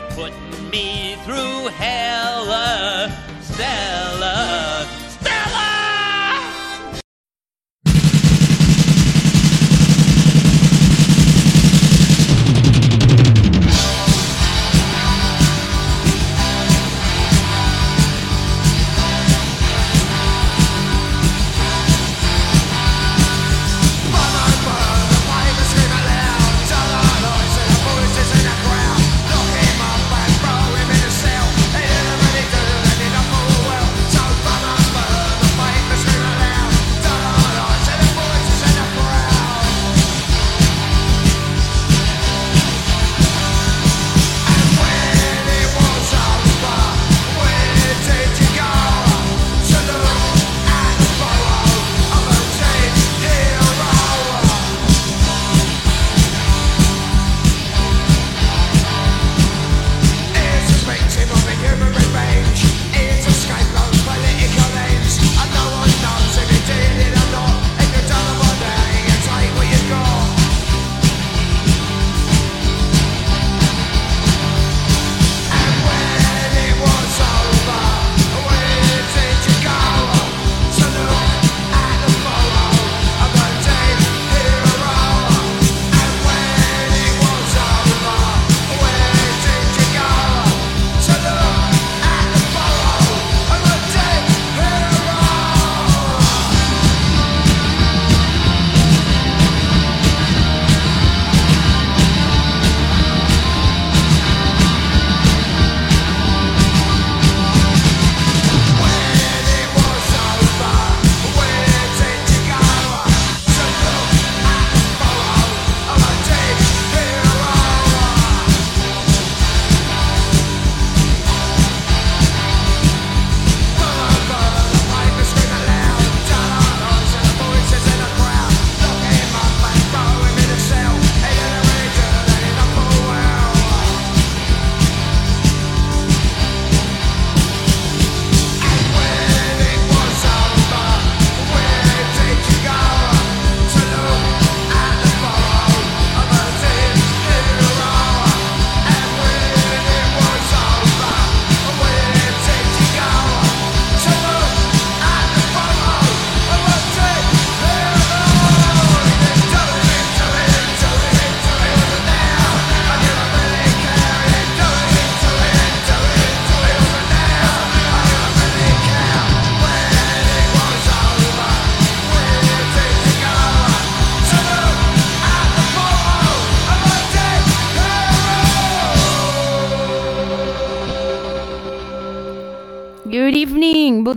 You're putting me through hell, uh, Stella.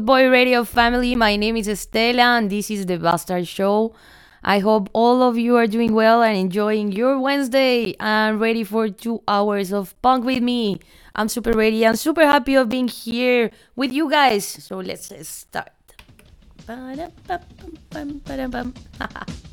Boy Radio family. My name is Estela, and this is the Bastard Show. I hope all of you are doing well and enjoying your Wednesday and ready for two hours of punk with me. I'm super ready and super happy of being here with you guys. So let's start.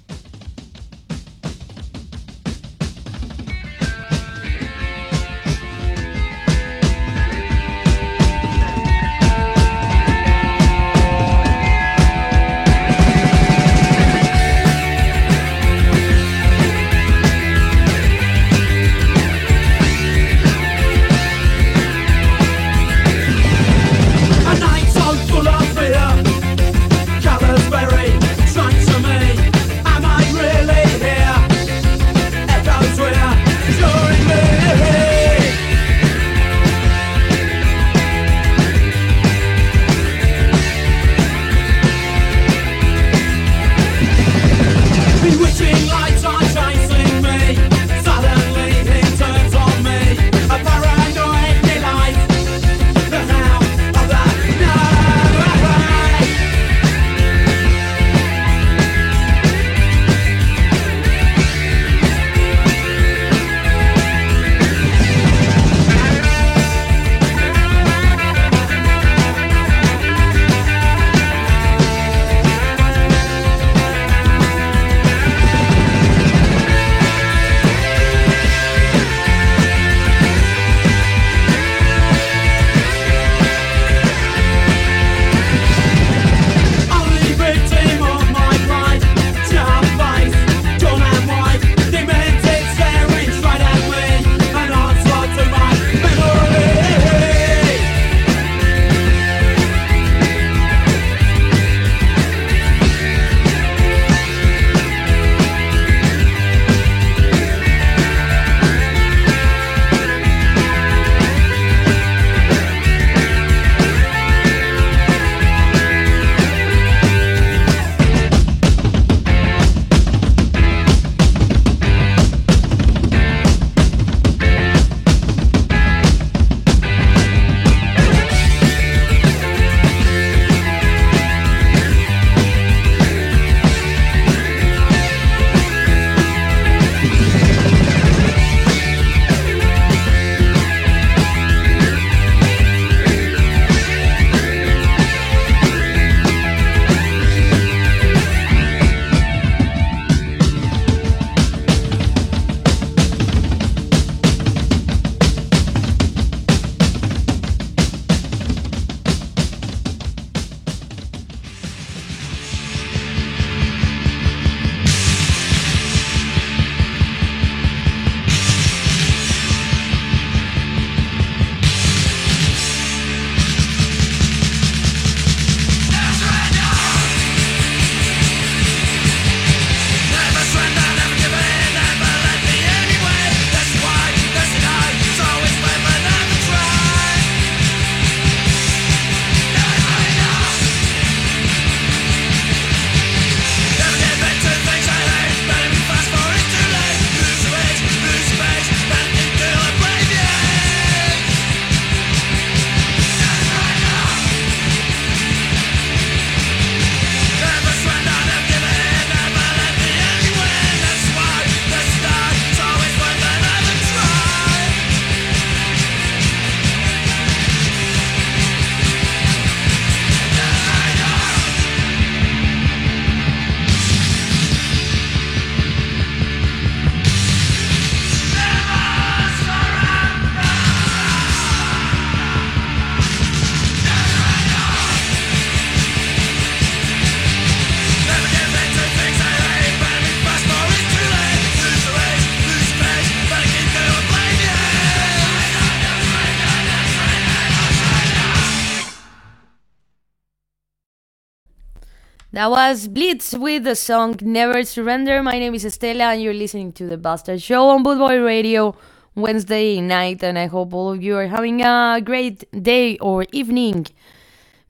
That was Blitz with the song Never Surrender. My name is Estela, and you're listening to The Bastard Show on Bootboy Radio Wednesday night. And I hope all of you are having a great day or evening.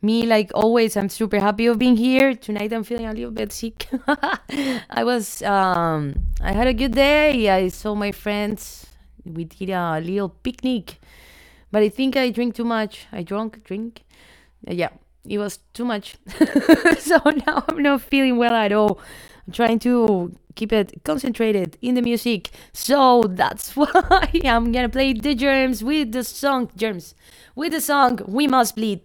Me, like always, I'm super happy of being here. Tonight, I'm feeling a little bit sick. I was, um, I had a good day. I saw my friends. We did a little picnic, but I think I drink too much. I drunk, drink. Yeah, it was too much. so now I'm not feeling well at all. I'm trying to keep it concentrated in the music. So that's why I'm gonna play the germs with the song germs with the song We Must Bleed.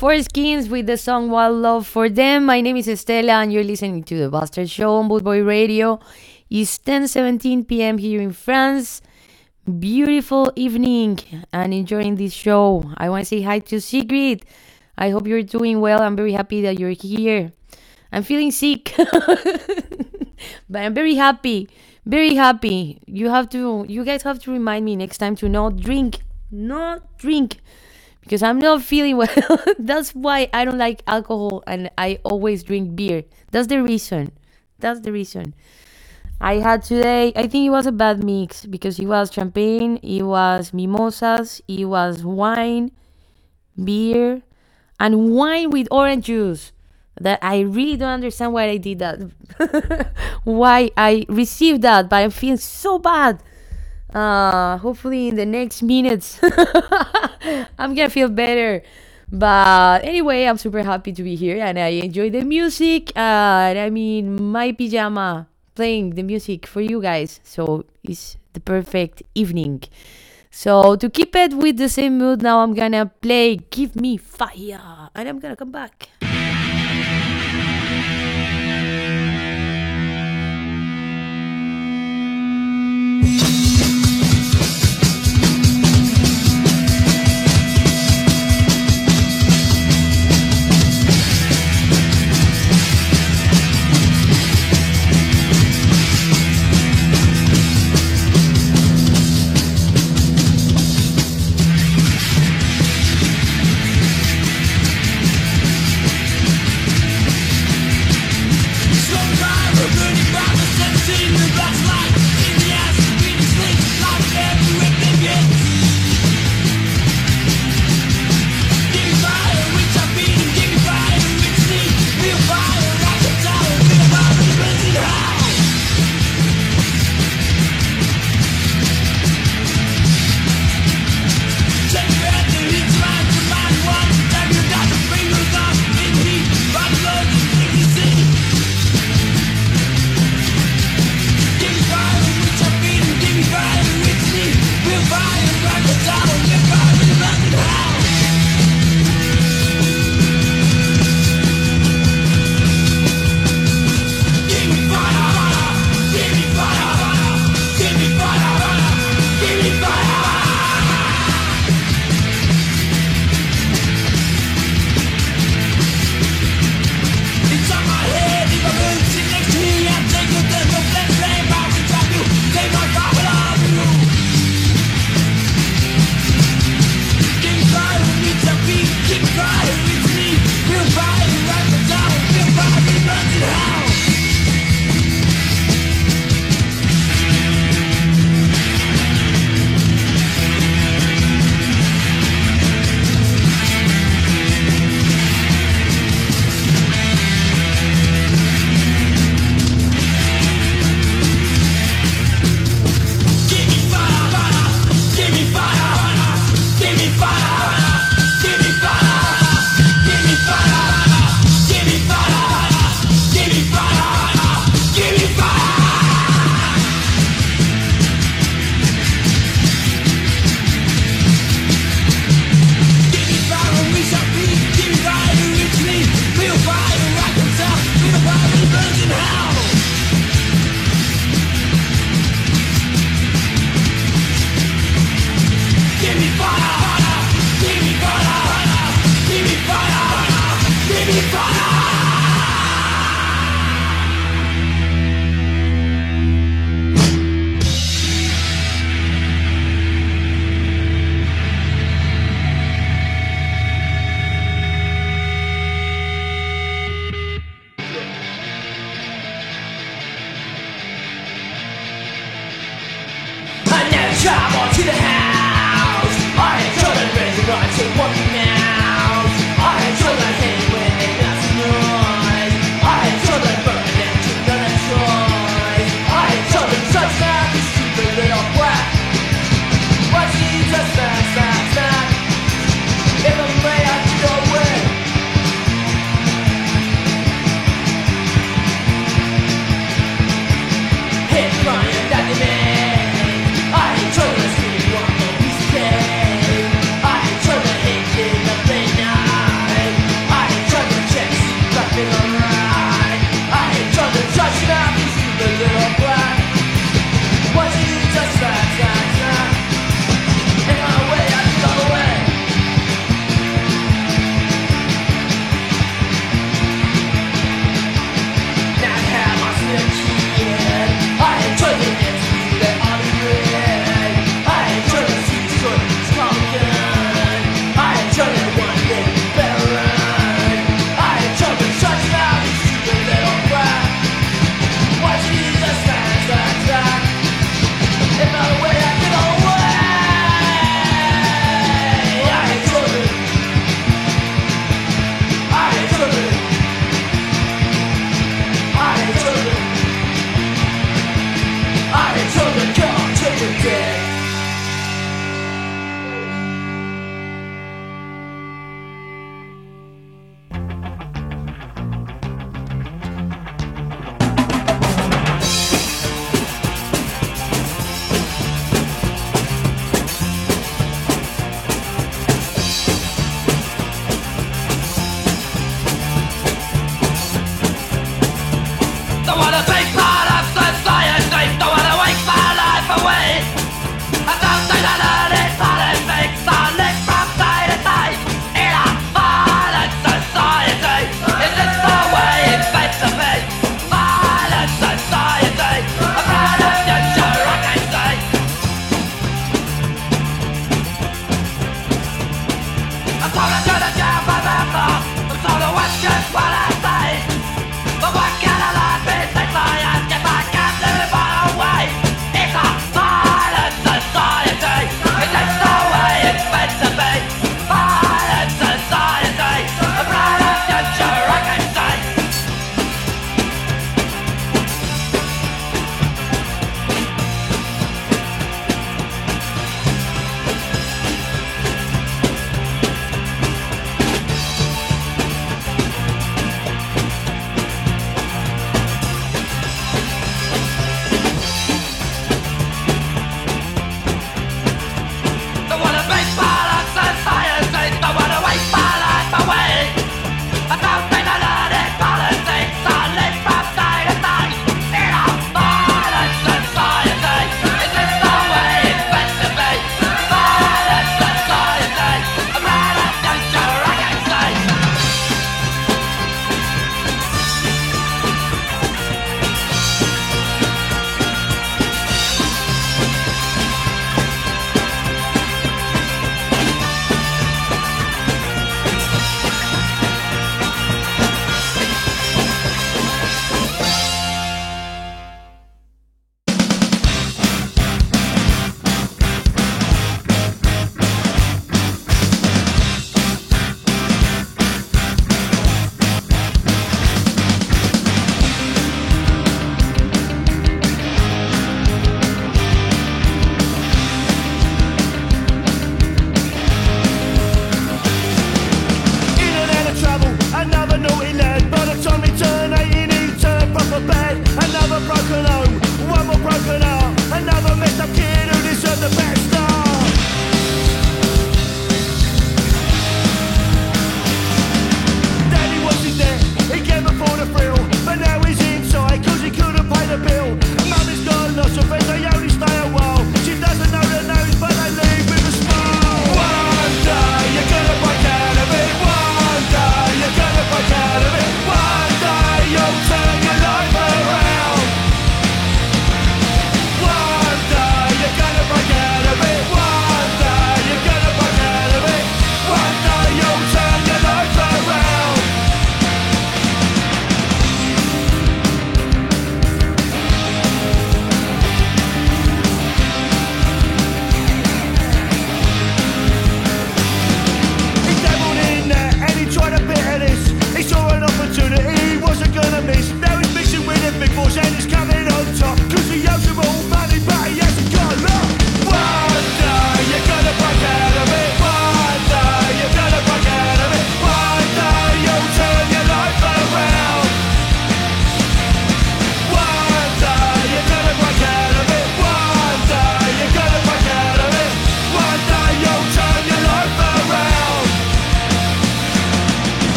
Four Skins with the song One Law for Them. My name is Estela and you're listening to The Bastard Show on Bootboy Radio. It's 10.17 p.m. here in France. Beautiful evening and enjoying this show. I want to say hi to Sigrid. I hope you're doing well. I'm very happy that you're here. I'm feeling sick, but I'm very happy. Very happy. You have to, you guys have to remind me next time to not drink. Not drink because I'm not feeling well. That's why I don't like alcohol and I always drink beer. That's the reason. That's the reason. I had today, I think it was a bad mix because it was champagne, it was mimosas, it was wine, beer, and wine with orange juice. That I really don't understand why I did that. why I received that, but I'm feeling so bad uh hopefully in the next minutes. I'm gonna feel better. But anyway i'm super happy to be here and i enjoy the music. Uh i mean my pajama playing the music for you guys. So it's the perfect evening. So to keep it with the same mood now i'm gonna play give me fire. And i'm gonna come back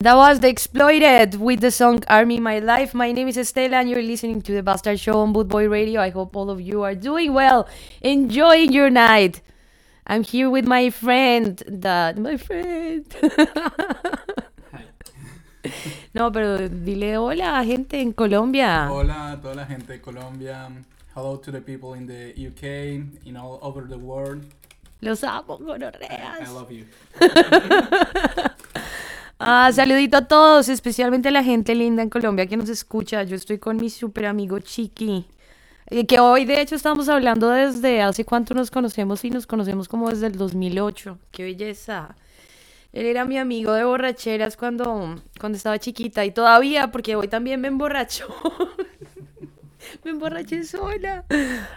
That was The Exploited with the song Army My Life. My name is Estela and you're listening to The Bastard Show on Bootboy Radio. I hope all of you are doing well, enjoying your night. I'm here with my friend, that my friend. no, pero dile hola a gente en Colombia. Hola a toda la gente de Colombia. Hello to the people in the UK, in all over the world. Los amo, I. I love you. Ah, saludito a todos, especialmente a la gente linda en Colombia que nos escucha. Yo estoy con mi super amigo Chiqui. eh, Que hoy, de hecho, estamos hablando desde hace cuánto nos conocemos y nos conocemos como desde el 2008. ¡Qué belleza! Él era mi amigo de borracheras cuando, cuando estaba chiquita y todavía, porque hoy también me emborracho. me emborraché sola.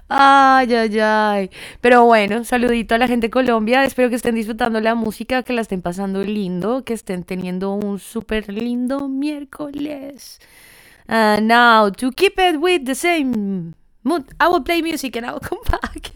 Ay, ay, ay. Pero bueno, saludito a la gente de Colombia. Espero que estén disfrutando la música, que la estén pasando lindo, que estén teniendo un súper lindo miércoles. And now, to keep it with the same mood, I will play music and I will come back.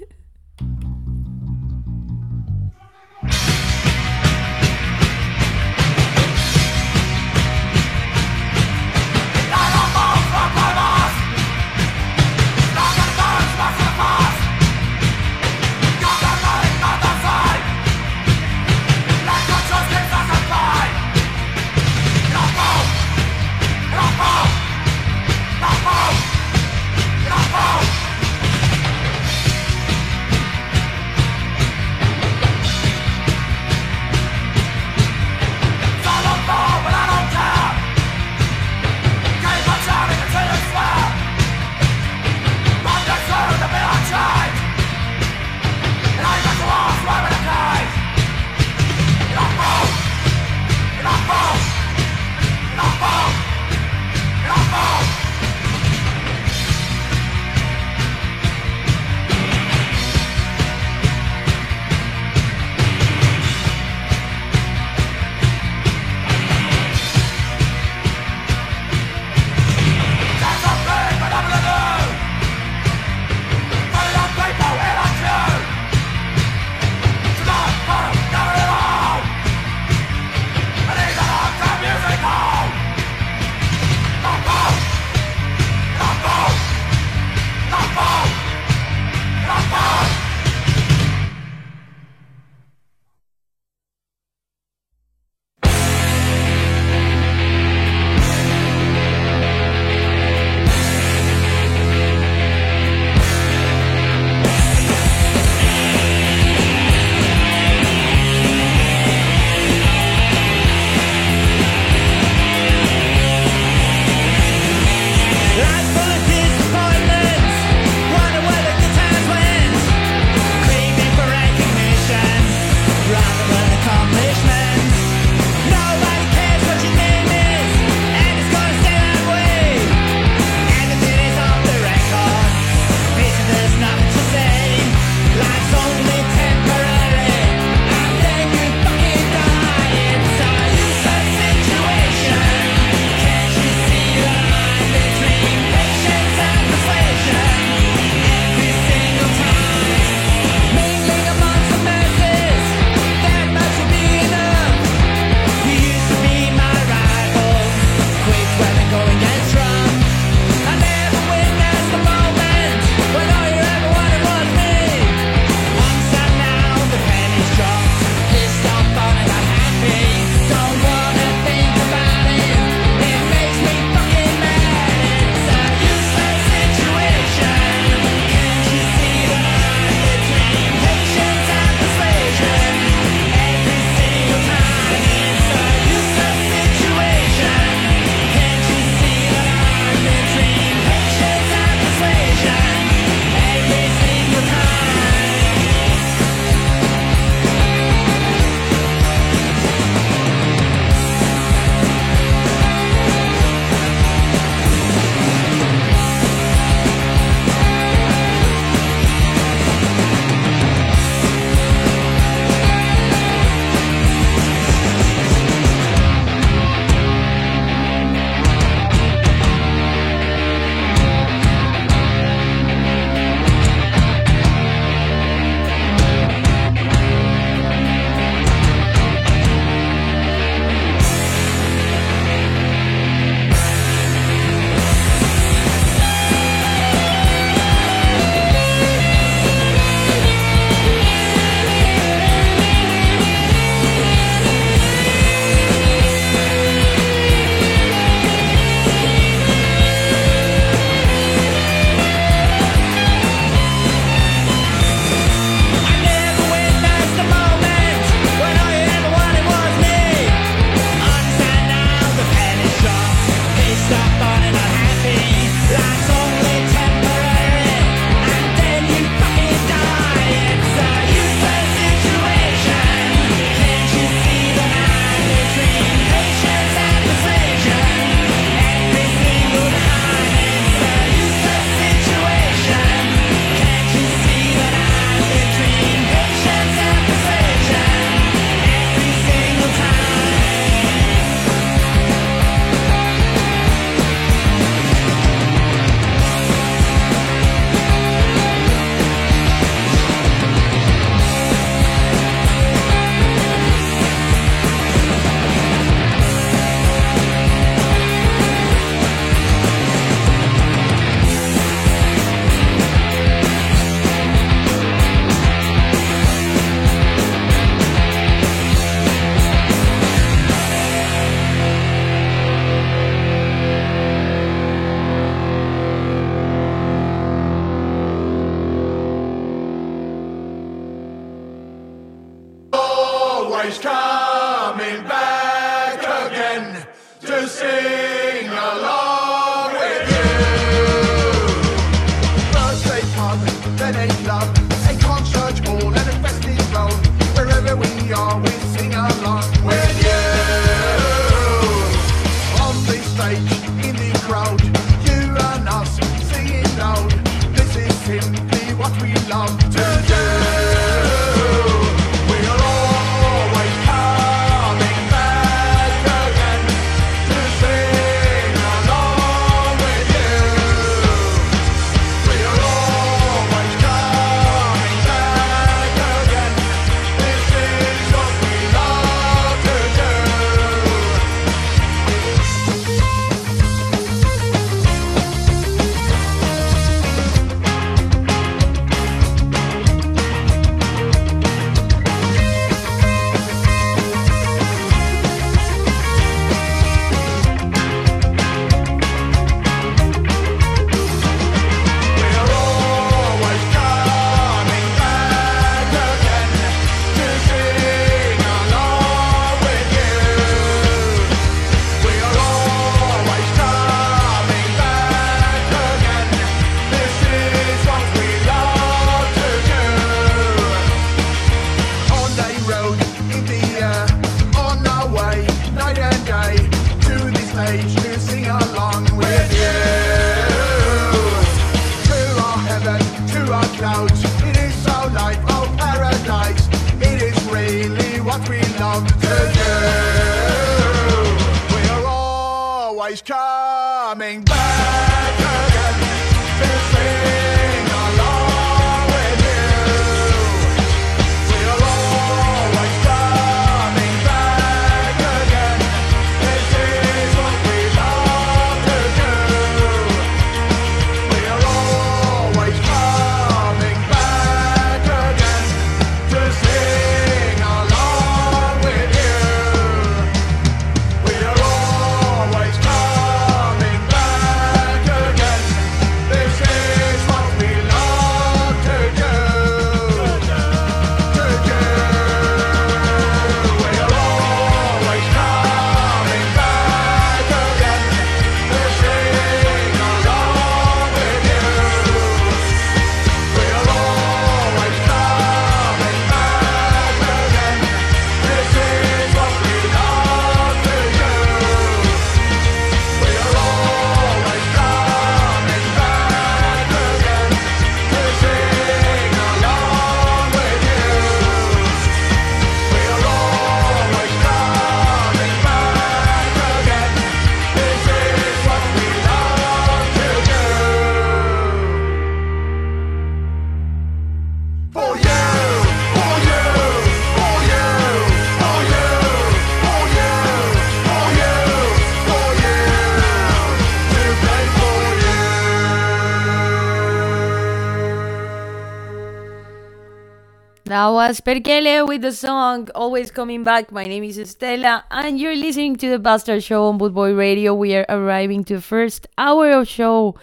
was Perkele with the song Always Coming Back. My name is Estela, and you're listening to The Bastard Show on Bootboy Radio. We are arriving to the first hour of show,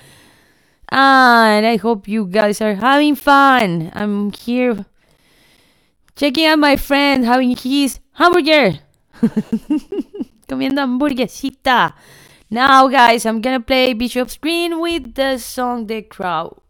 and I hope you guys are having fun. I'm here checking out my friend having his hamburger. Comiendo hamburguesita. Now, guys, I'm gonna play Bishop's Green with the song The Crowd.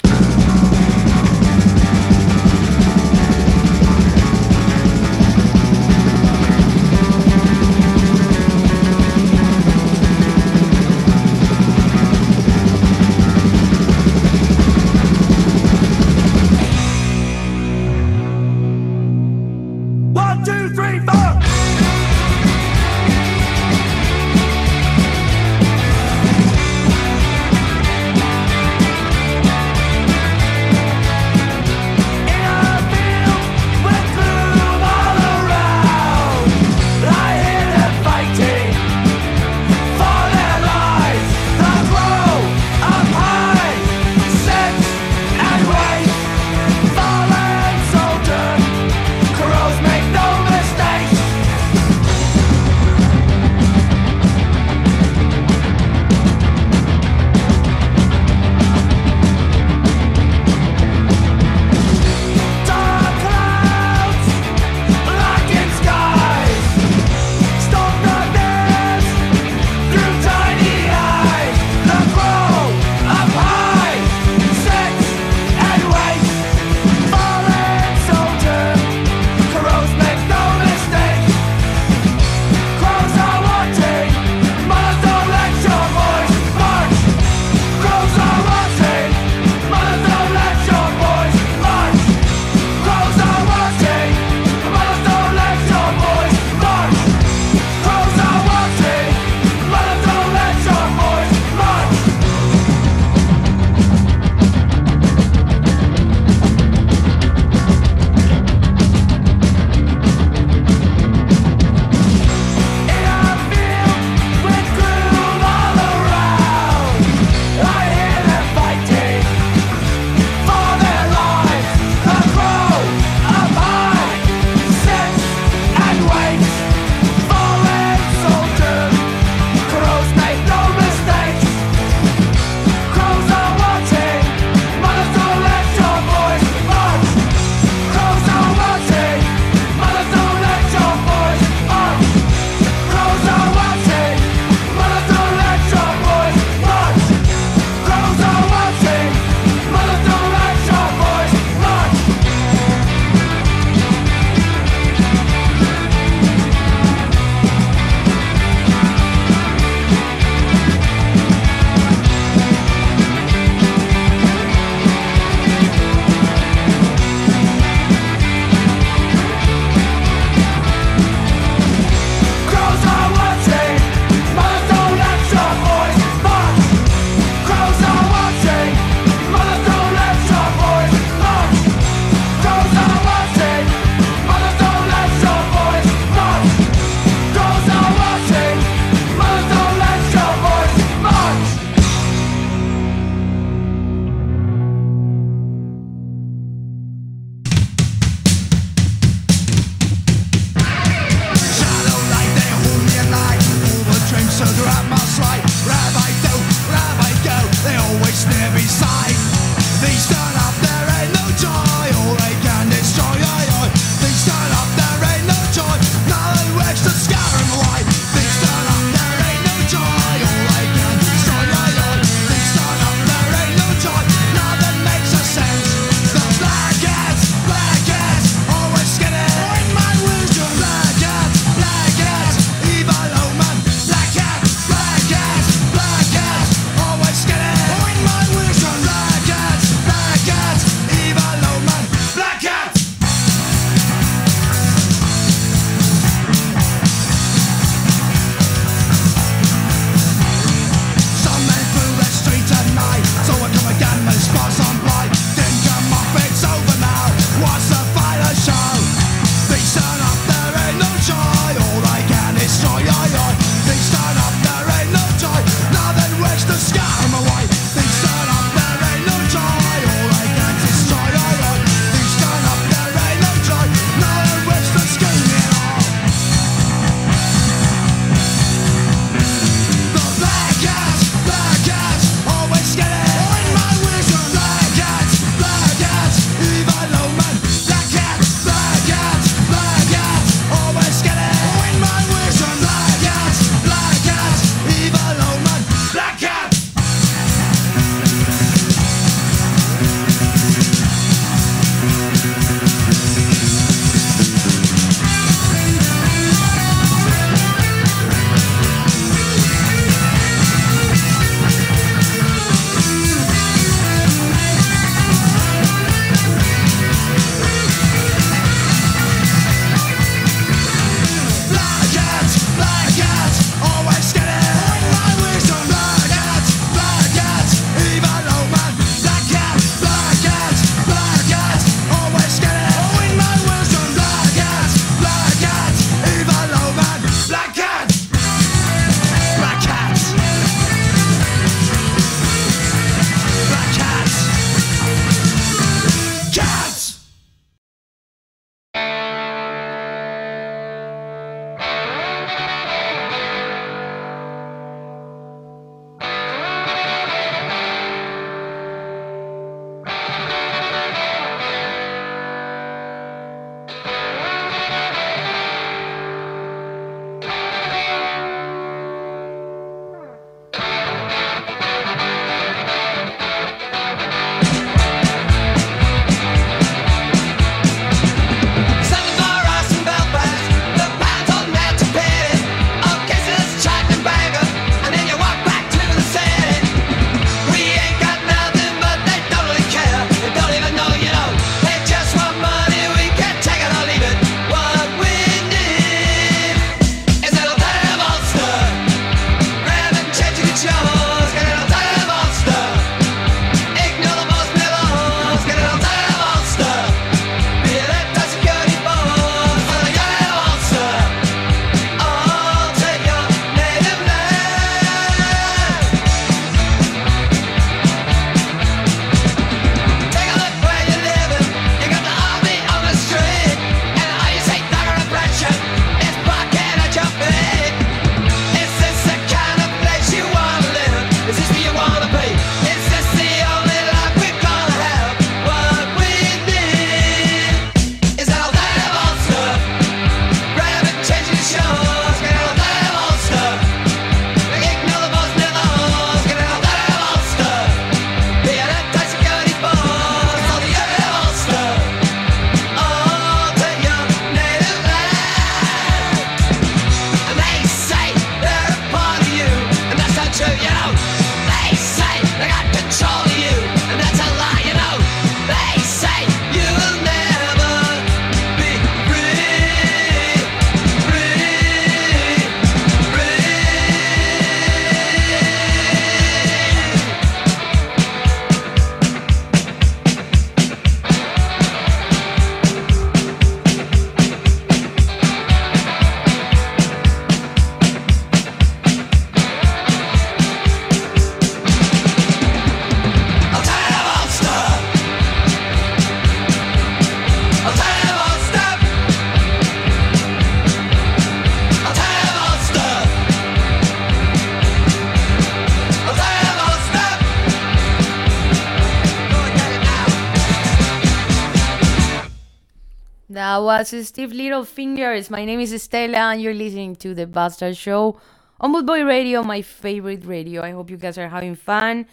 Was Stiff Little Fingers. My name is Estela, and you're listening to The Bastard Show on Bootboy Radio, my favorite radio. I hope you guys are having fun,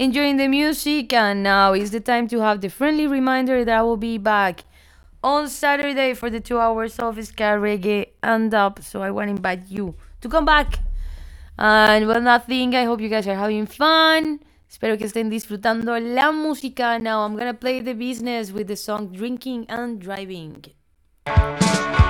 enjoying the music, and now is the time to have the friendly reminder that I will be back on Saturday for the two hours of ska reggae and up. So I want to invite you to come back. And well, nothing. I hope you guys are having fun. Espero que estén disfrutando la música. Now I'm gonna play the business with the song Drinking and Driving. Don't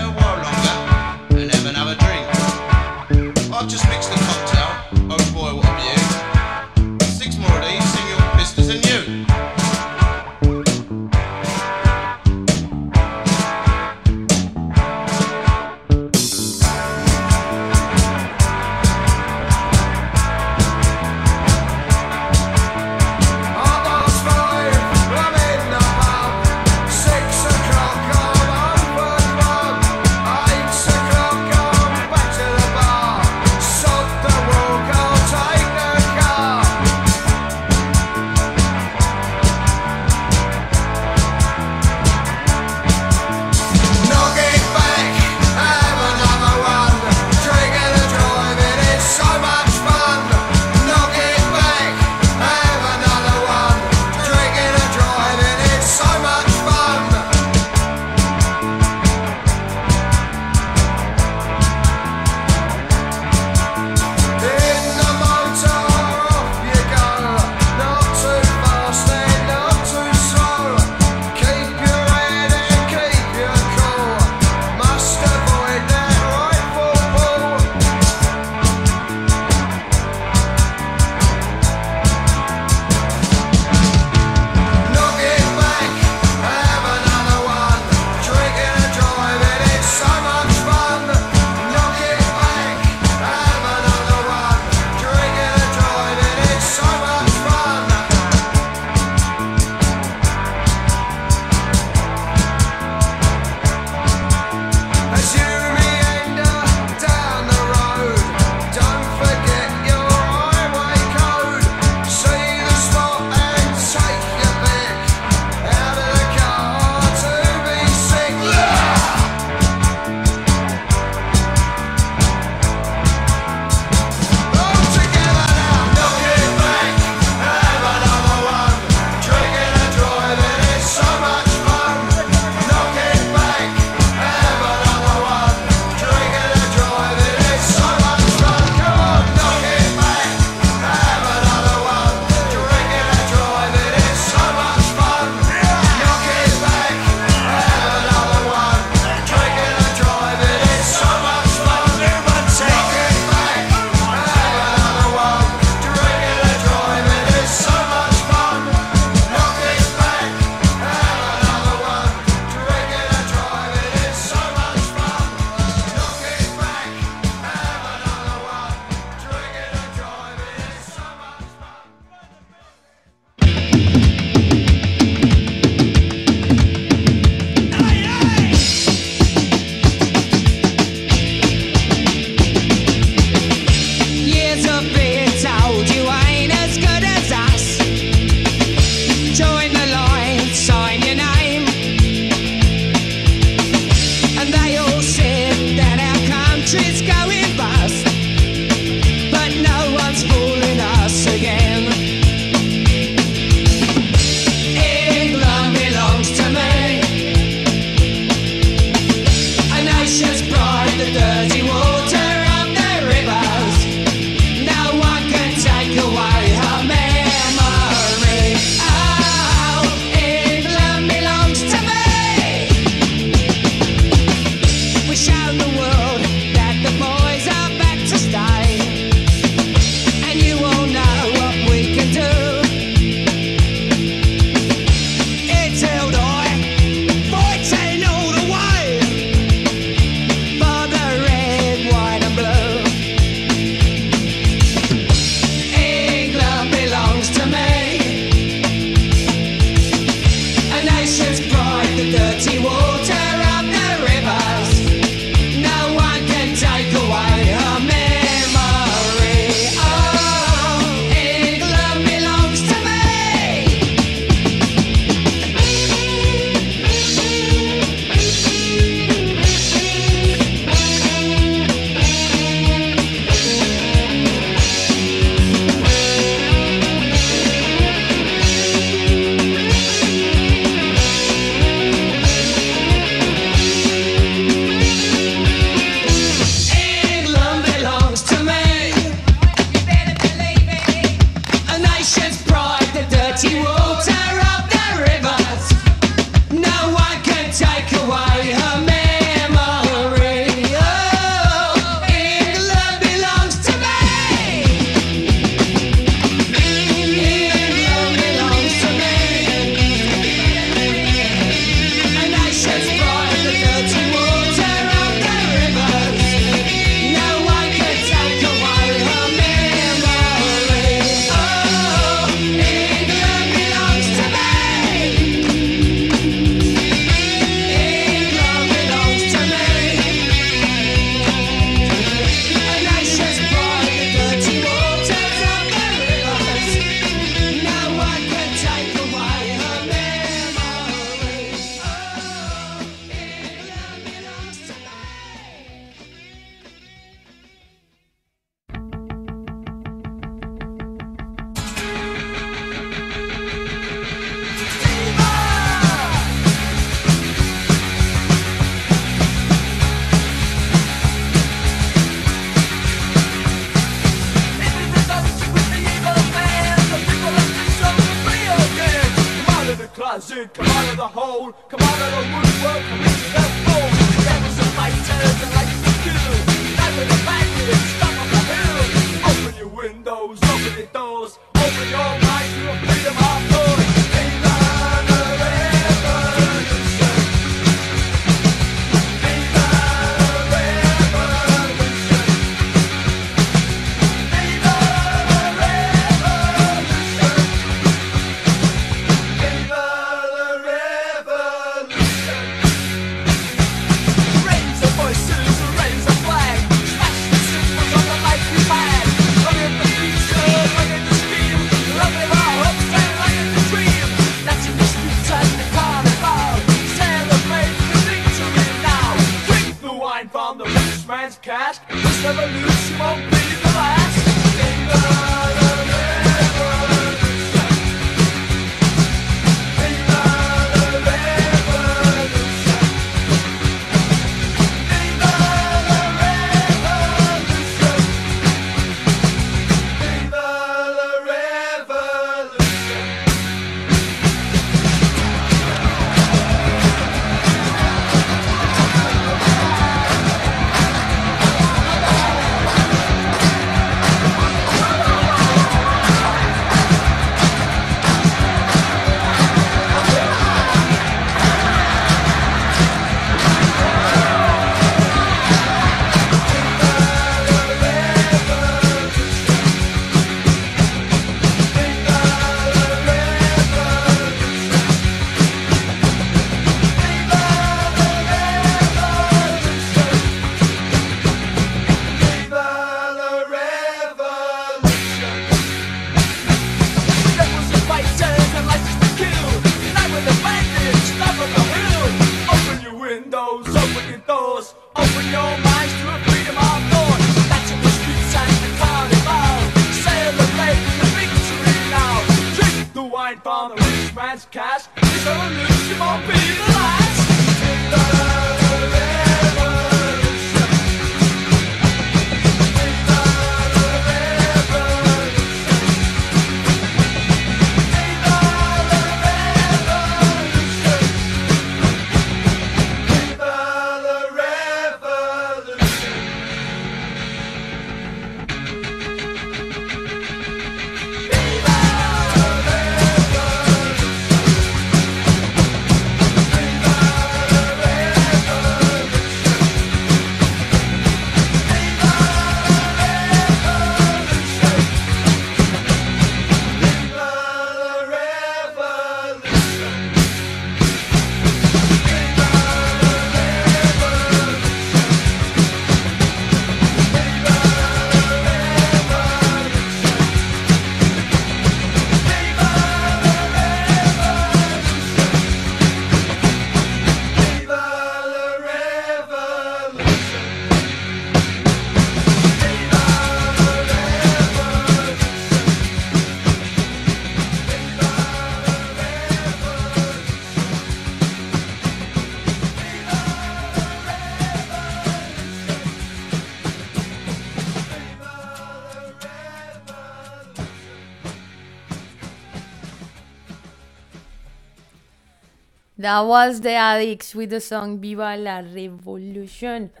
That was the Adicts with the song Viva la Revolution.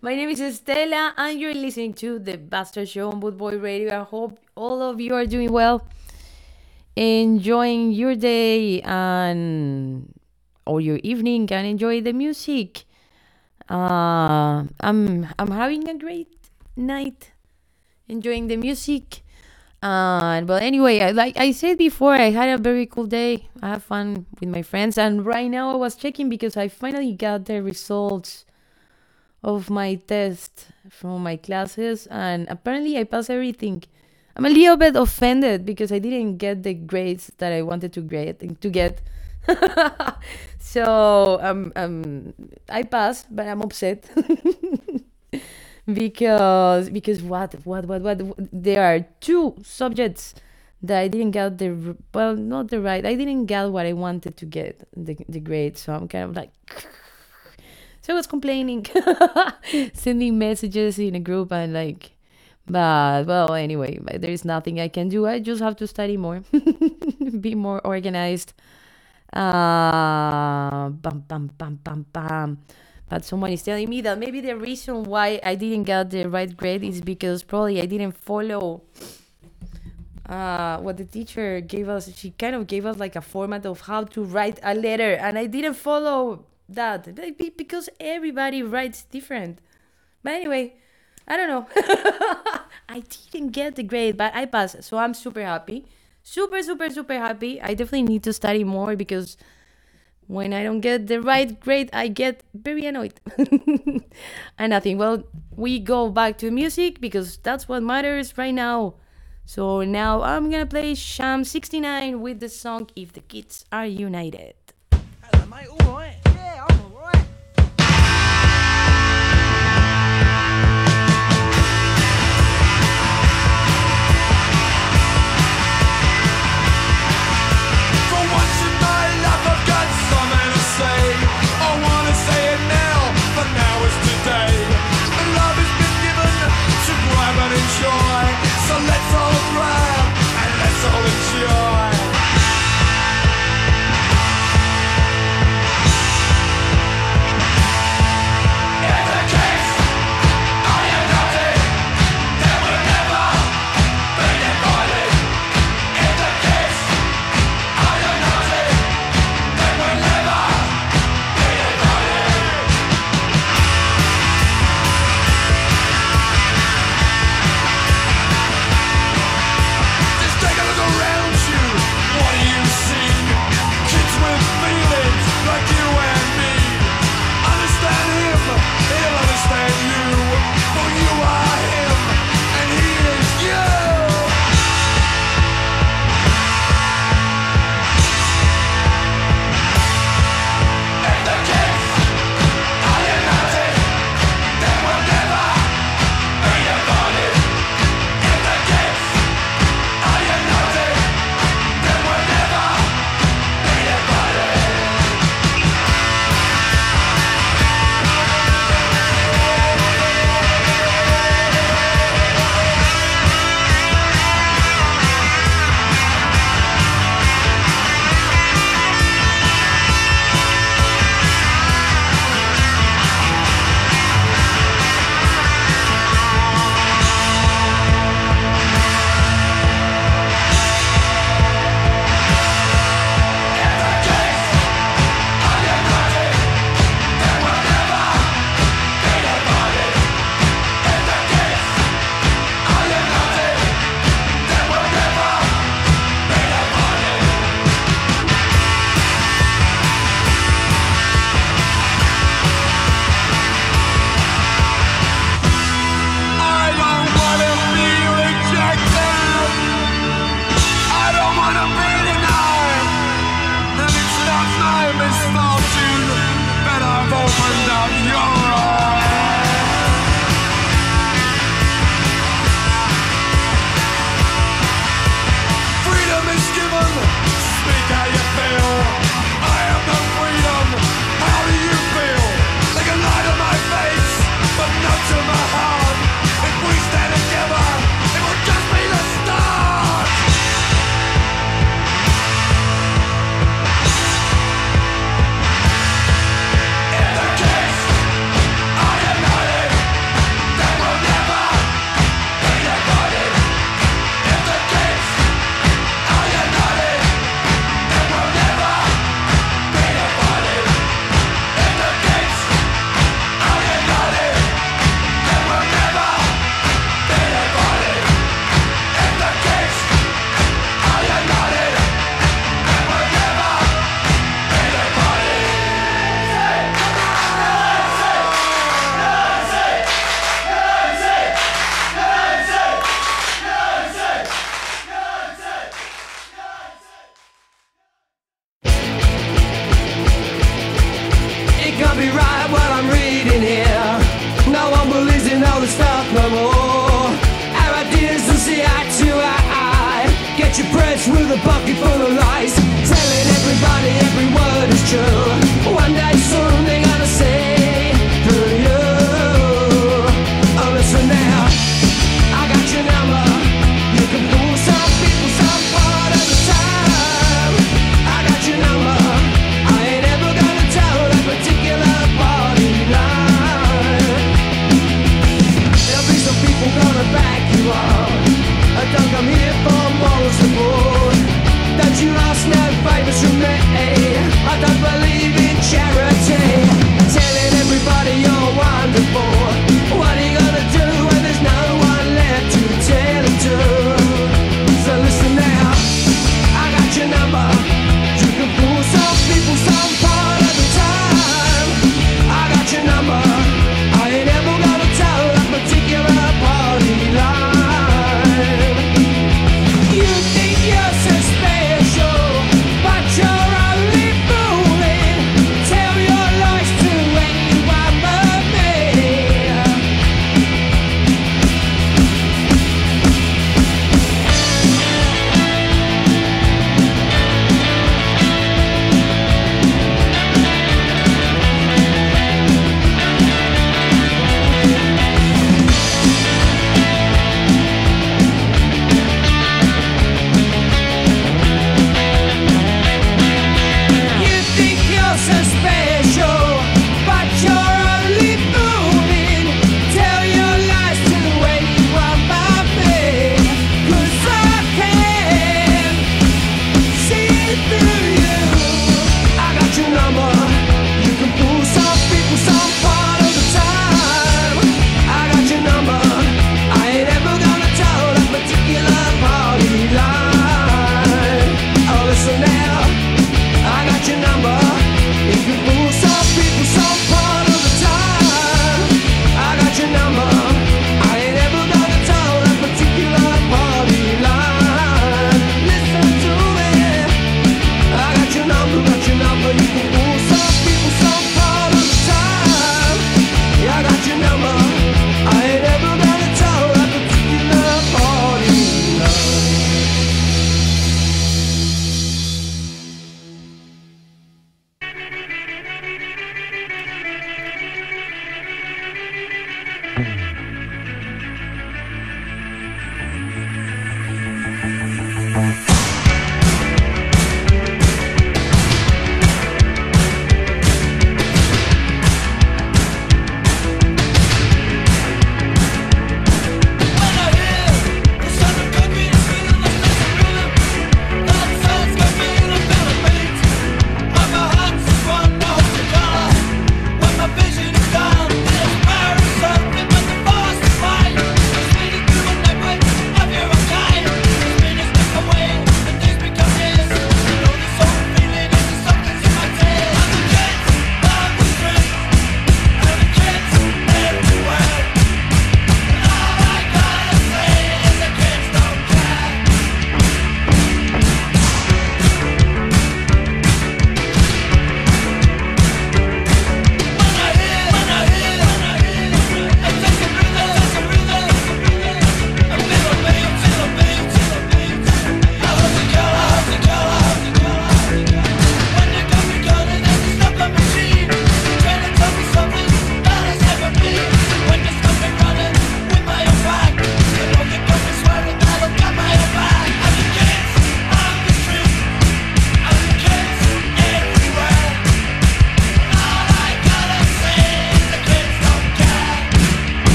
My name is Estela, and you're listening to The Bastard Show on Bootboy Radio. I hope all of you are doing well, enjoying your day and or your evening, and enjoy the music. Uh, I'm I'm having a great night, enjoying the music. Uh, but anyway, like I said before, I had a very cool day. I had fun with my friends, and right now I was checking because I finally got the results of my test from my classes, and apparently I passed everything. I'm a little bit offended because I didn't get the grades that I wanted to grade to get. so um, um, I passed, but I'm upset. because because what what what what there are two subjects that I didn't get the well not the right I didn't get what I wanted to get the the grade so I'm kind of like so I was complaining sending messages in a group and like but well anyway there is nothing I can do. I just have to study more be more organized. Uh bam bam bam bam bam but someone is telling me that maybe the reason why I didn't get the right grade is because probably I didn't follow uh, what the teacher gave us. She kind of gave us like a format of how to write a letter, and I didn't follow that because everybody writes different. But anyway, I don't know. I didn't get the grade, but I passed, so I'm super happy. Super, super, super happy. I definitely need to study more because when I don't get the right grade, I get very annoyed. and nothing. Well, we go back to music because that's what matters right now. So now I'm gonna play Sham 69 with the song If the Kids Are United. Hello,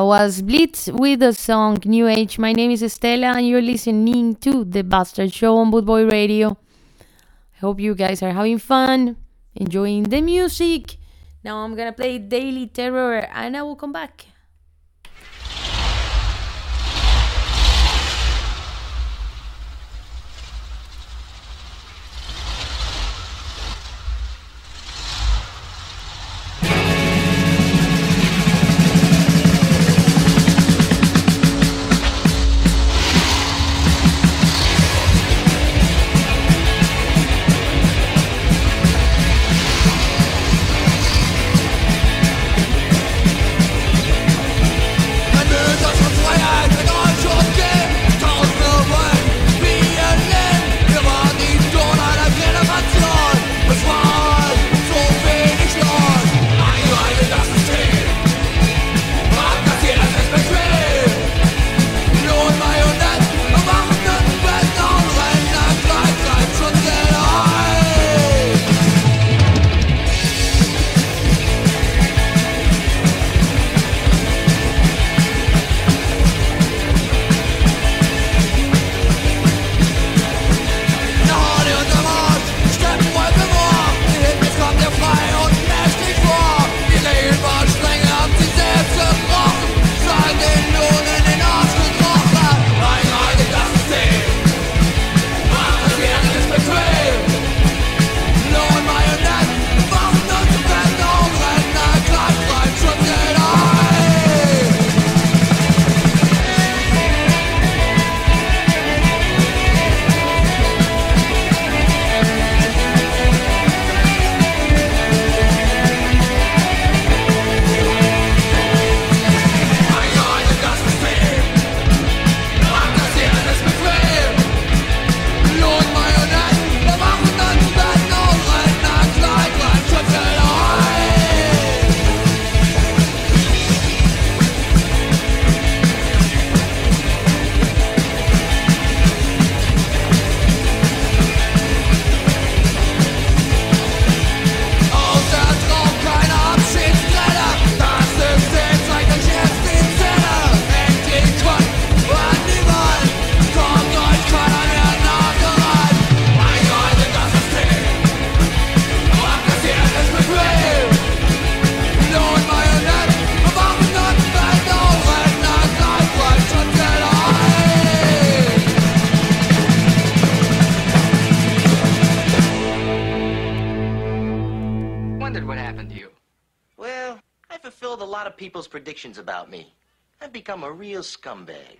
was Blitz with the song New Age. My name is Estela, and you're listening to The Bastard Show on Bootboy Radio. I hope you guys are having fun, enjoying the music. Now I'm gonna play Daily Terror, and I will come back. Scumbag.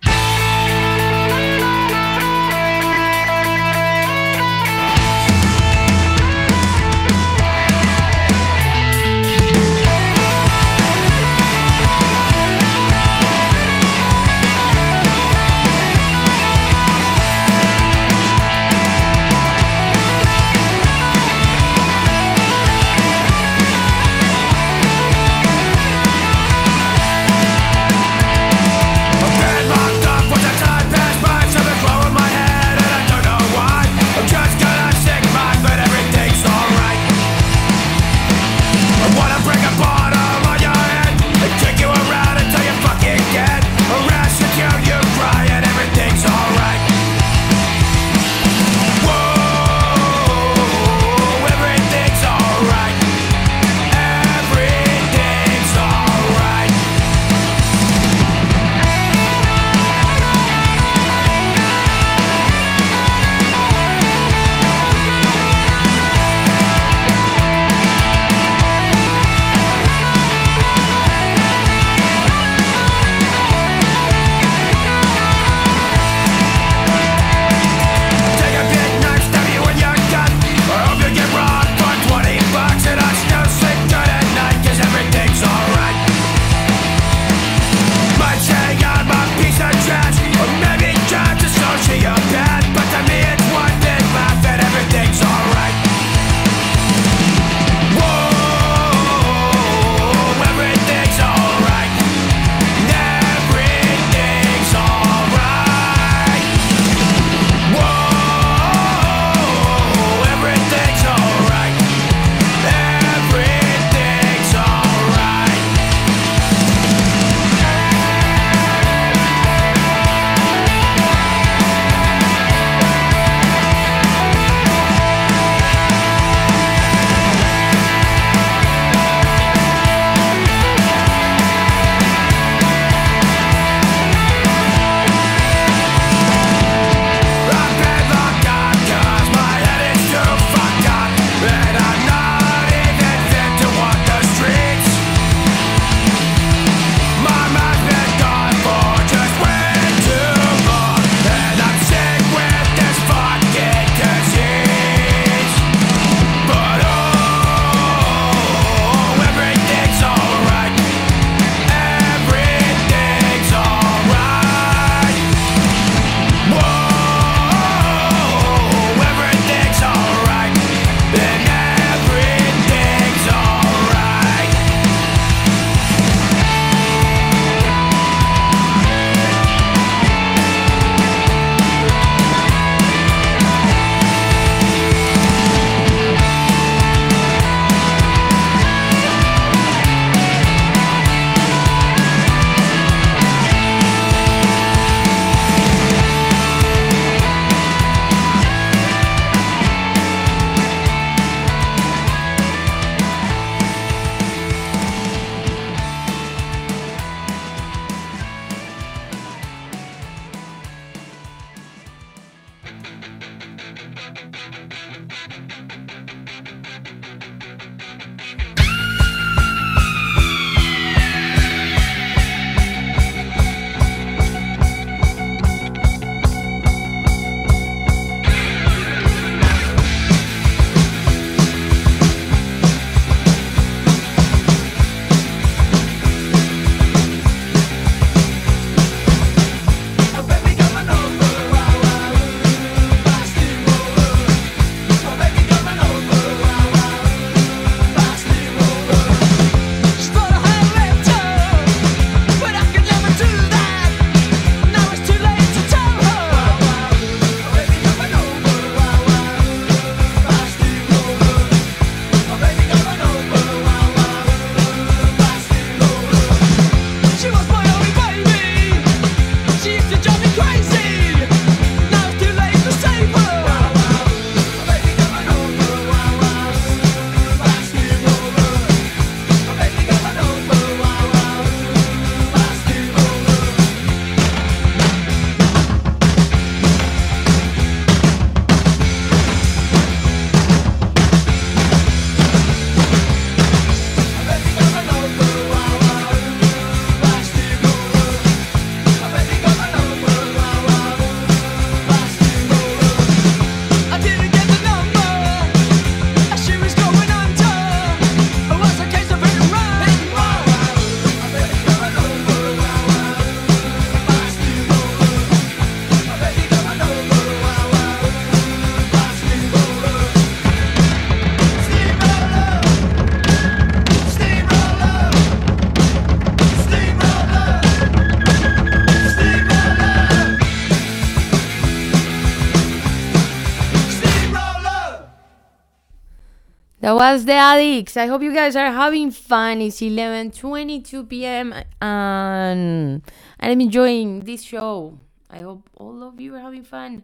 That was the addicts. I hope you guys are having fun. It's 11:22 p.m. and I'm enjoying this show. I hope all of you are having fun.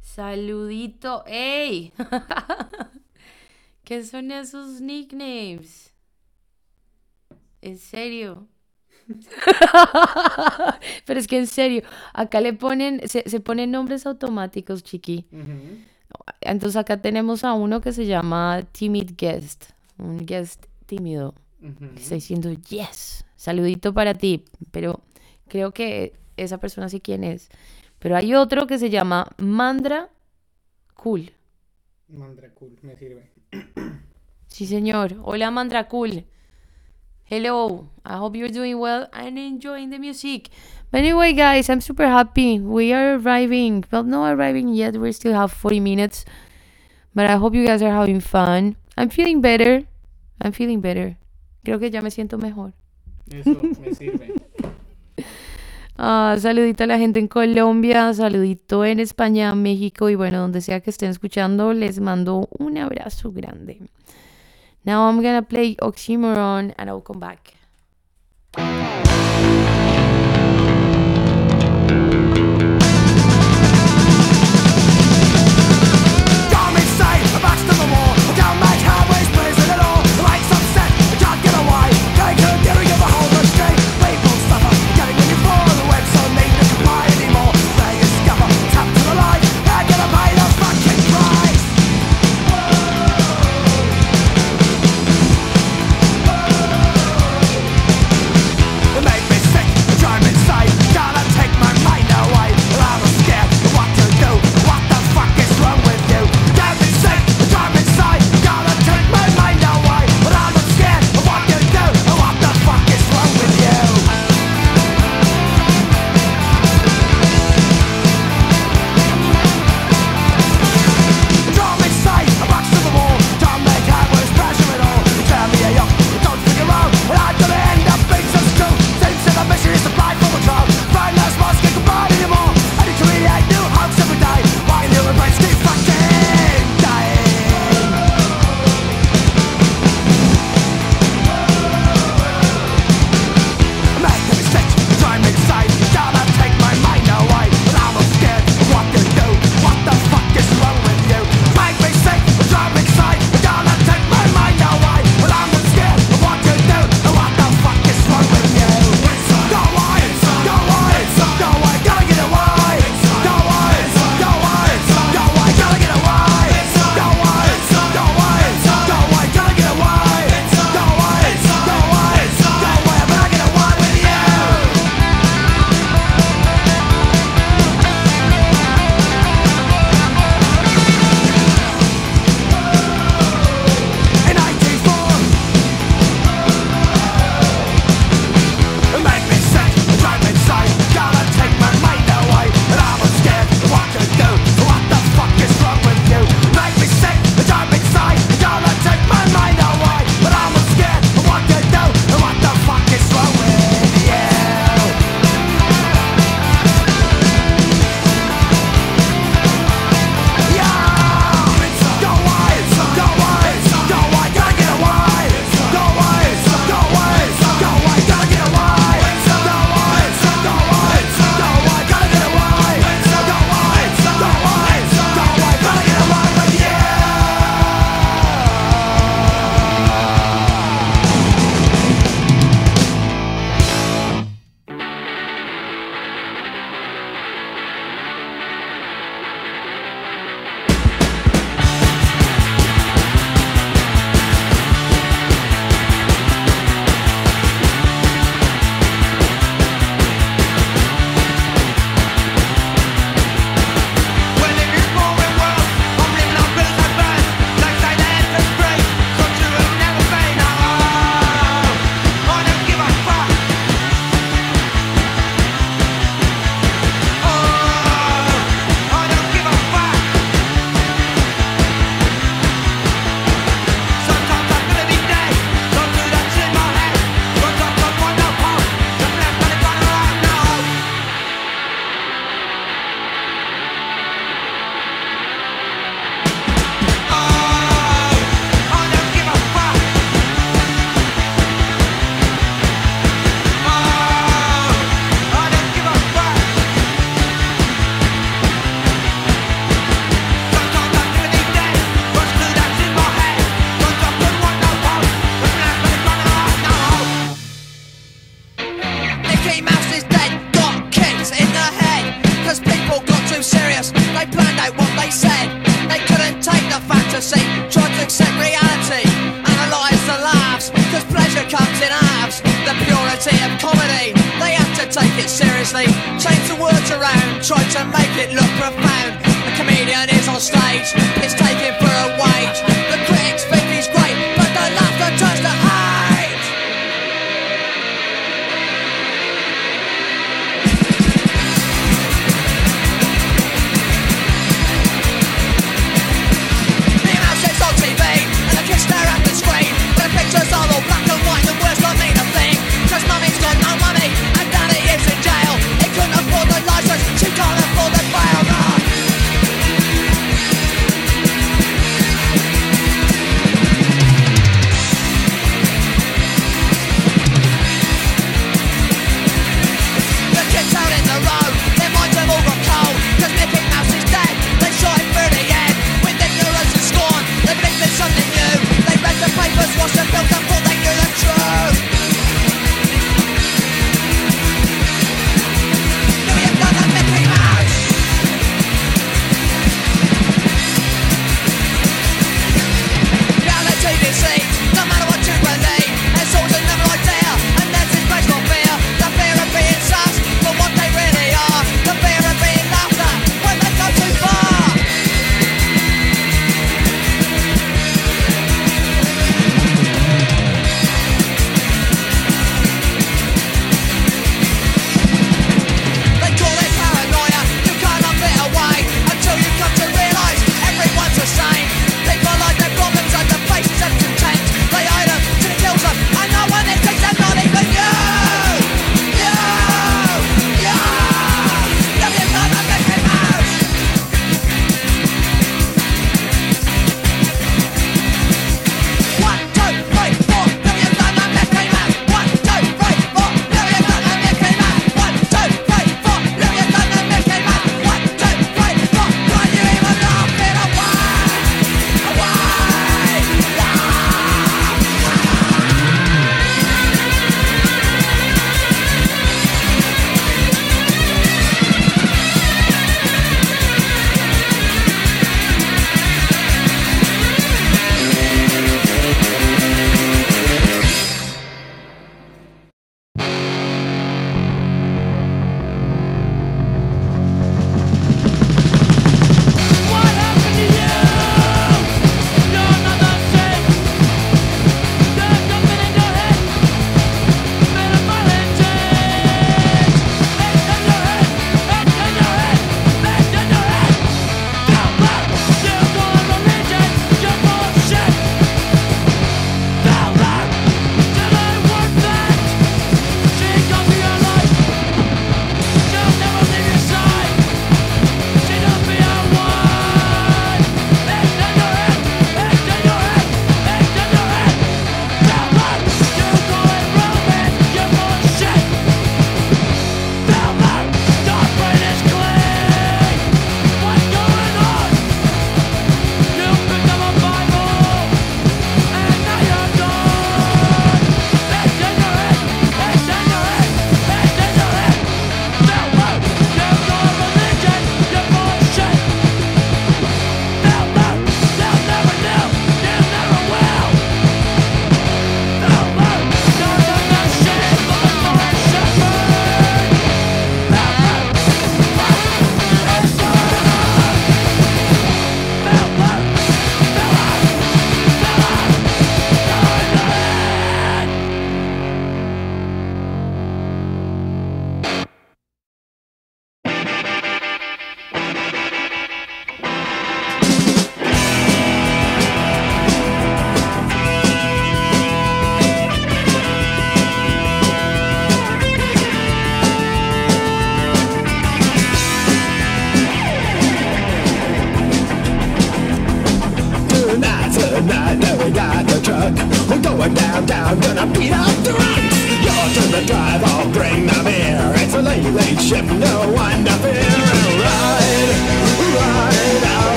Saludito, hey. ¿Qué son esos nicknames? ¿En serio? Pero es que en serio, acá le ponen, se, se ponen nombres automáticos, chiqui. Entonces acá tenemos a uno que se llama Timid Guest, un guest tímido. que Está diciendo, yes, saludito para ti. Pero creo que esa persona sí quién es. Pero hay otro que se llama Mandra Cool. Mandra cool, me sirve. Sí, señor. Hola, Mandra Cool. Hello. I hope you're doing well and enjoying the music. But anyway, guys, I'm super happy. We are arriving. Well, not arriving yet. We still have 40 minutes. But I hope you guys are having fun. I'm feeling better. I'm feeling better. Creo que ya me siento mejor. Eso me sirve. Ah, saludito a la gente en Colombia, saludito en España, México y bueno, donde sea que estén escuchando, les mando un abrazo grande. Now I'm gonna play Oxymoron and I'll come back.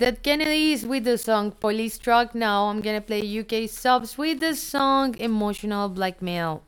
Dead Kennedys with the song Police Truck. Now I'm gonna play UK subs with the song Emotional Blackmail.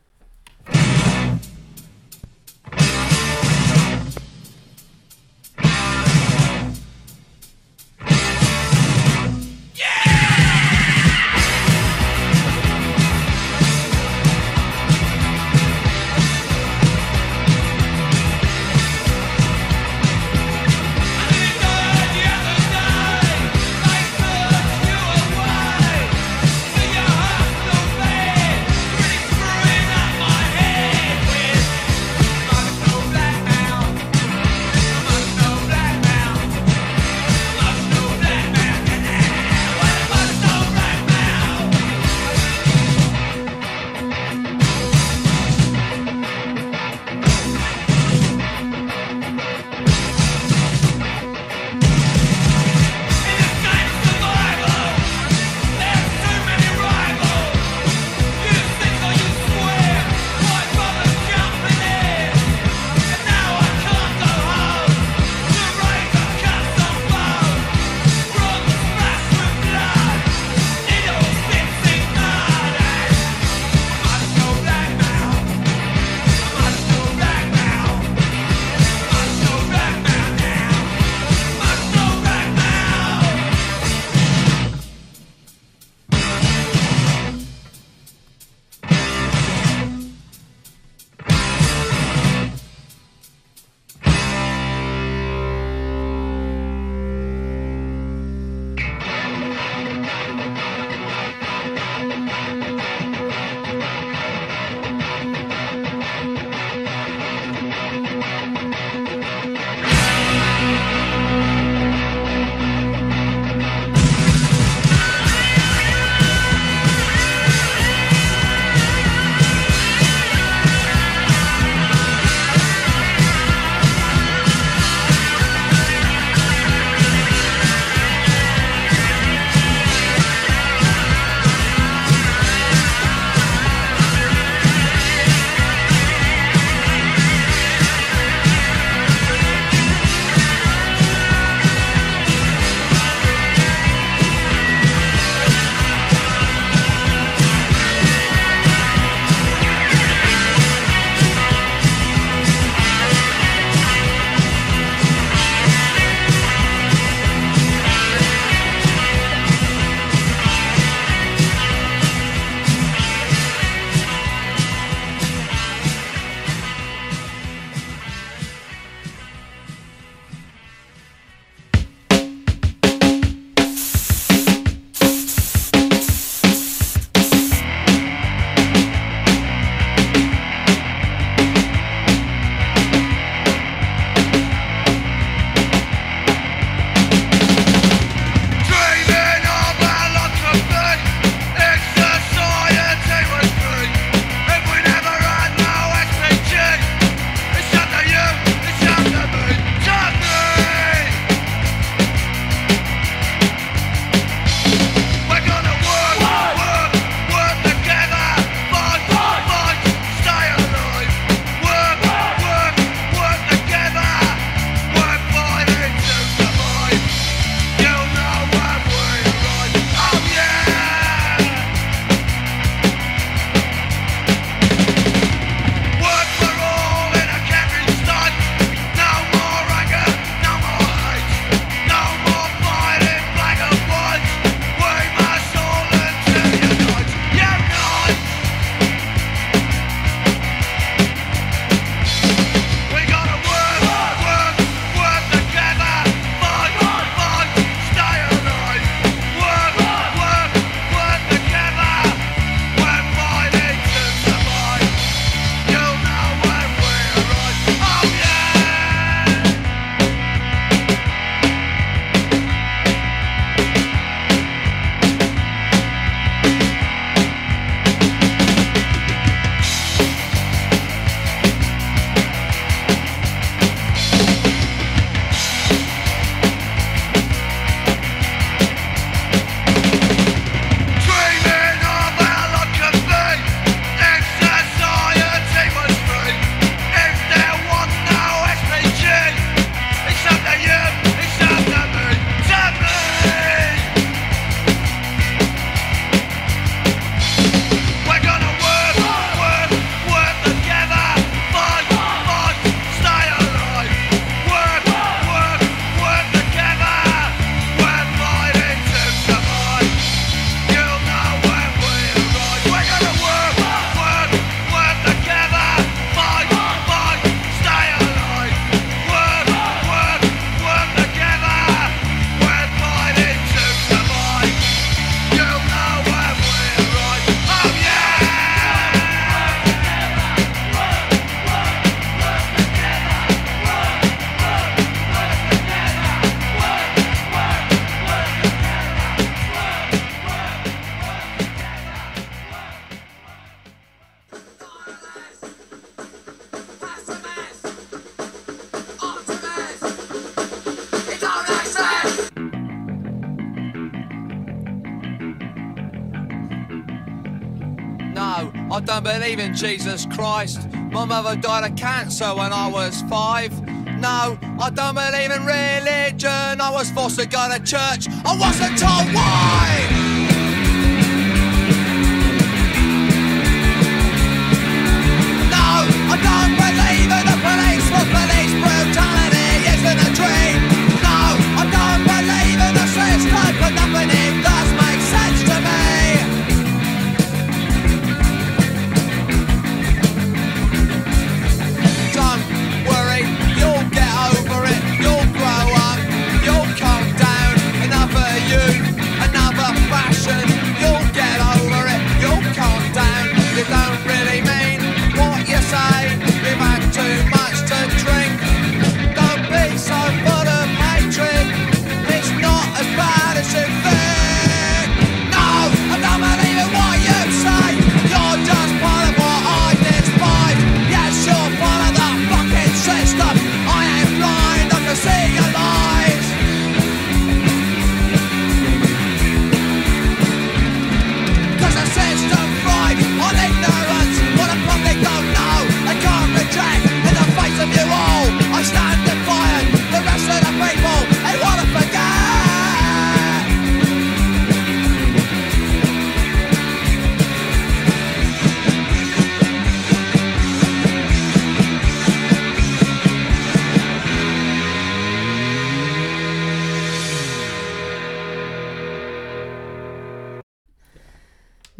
Jesus Christ. My mother died of cancer when I was five. No, I don't believe in religion. I was forced to go to church. I wasn't told why.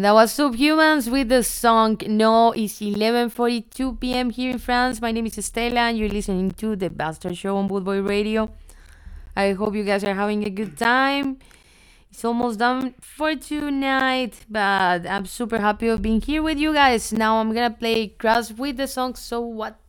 That was Subhumans with the song No. It's 11:42 p.m. here in France. My name is Estela, and you're listening to the Bastard Show on Bootboy Radio. I hope you guys are having a good time. It's almost done for tonight, but I'm super happy of being here with you guys. Now I'm gonna play Crass with the song So What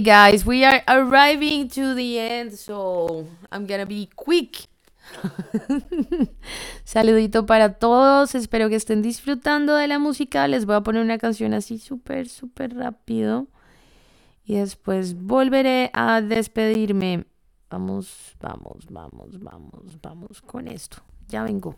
Guys, we are arriving to the end, so I'm gonna be quick. Saludito para todos, espero que estén disfrutando de la música. Les voy a poner una canción así súper, súper rápido. Y después volveré a despedirme. Vamos, vamos, vamos, vamos, vamos con esto. Ya vengo.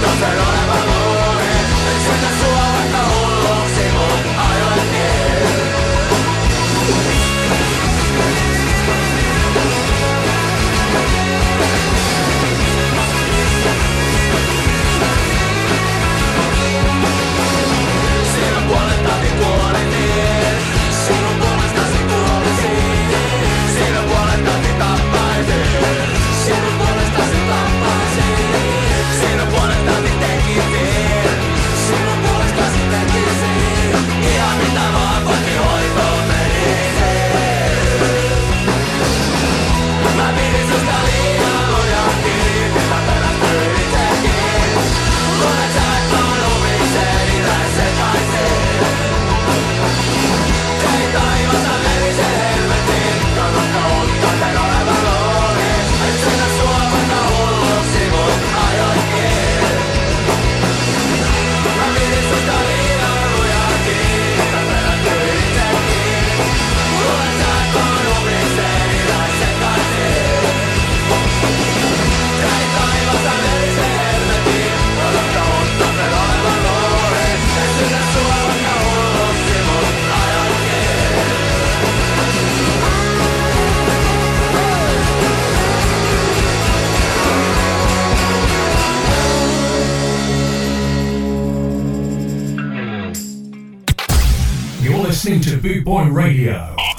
no se lo Boy Radio.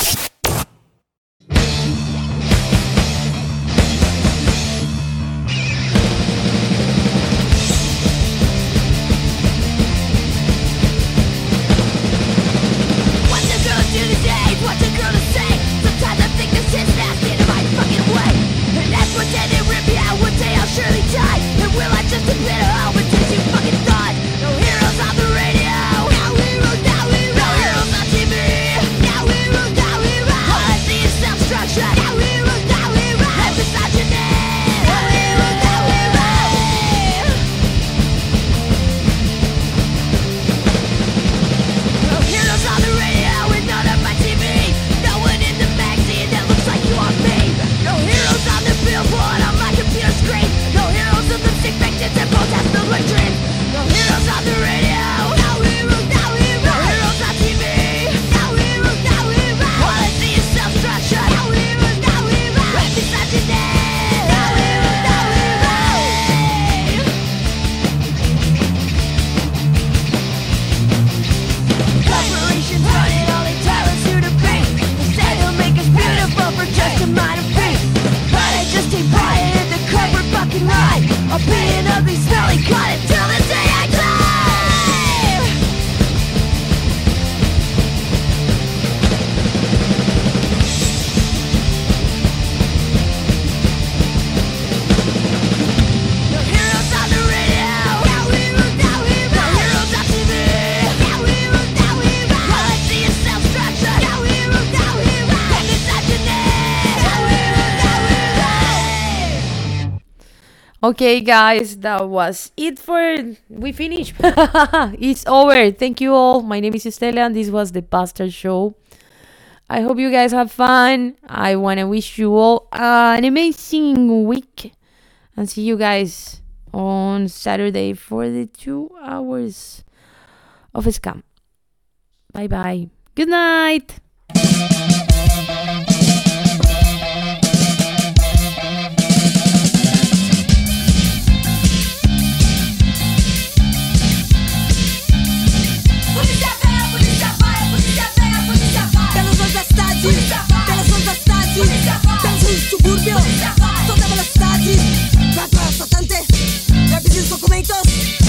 Okay, guys, that was it for. We finished. it's over. Thank you all. My name is Estela, and this was the Bastard Show. I hope you guys have fun. I want to wish you all an amazing week. And see you guys on Saturday for the two hours of scam. Bye bye. Good night. cidade Temos um subúrbio Toda velocidade Pra doar assaltante É preciso documentos